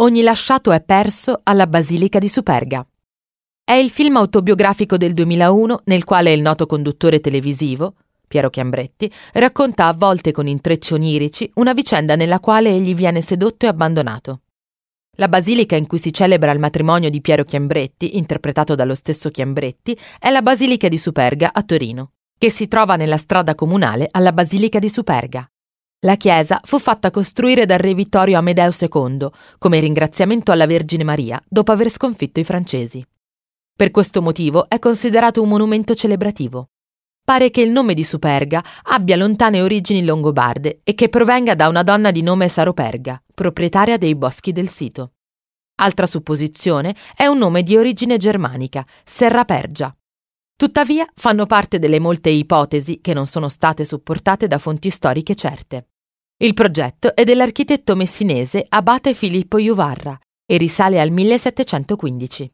Ogni lasciato è perso alla Basilica di Superga. È il film autobiografico del 2001 nel quale il noto conduttore televisivo, Piero Chiambretti, racconta a volte con intrecci onirici una vicenda nella quale egli viene sedotto e abbandonato. La basilica in cui si celebra il matrimonio di Piero Chiambretti, interpretato dallo stesso Chiambretti, è la Basilica di Superga a Torino, che si trova nella strada comunale alla Basilica di Superga. La chiesa fu fatta costruire dal re Vittorio Amedeo II come ringraziamento alla Vergine Maria dopo aver sconfitto i francesi. Per questo motivo è considerato un monumento celebrativo. Pare che il nome di Superga abbia lontane origini longobarde e che provenga da una donna di nome Saroperga, proprietaria dei boschi del sito. Altra supposizione è un nome di origine germanica, Serrapergia. Tuttavia fanno parte delle molte ipotesi che non sono state supportate da fonti storiche certe. Il progetto è dell'architetto messinese Abate Filippo Juvarra e risale al 1715.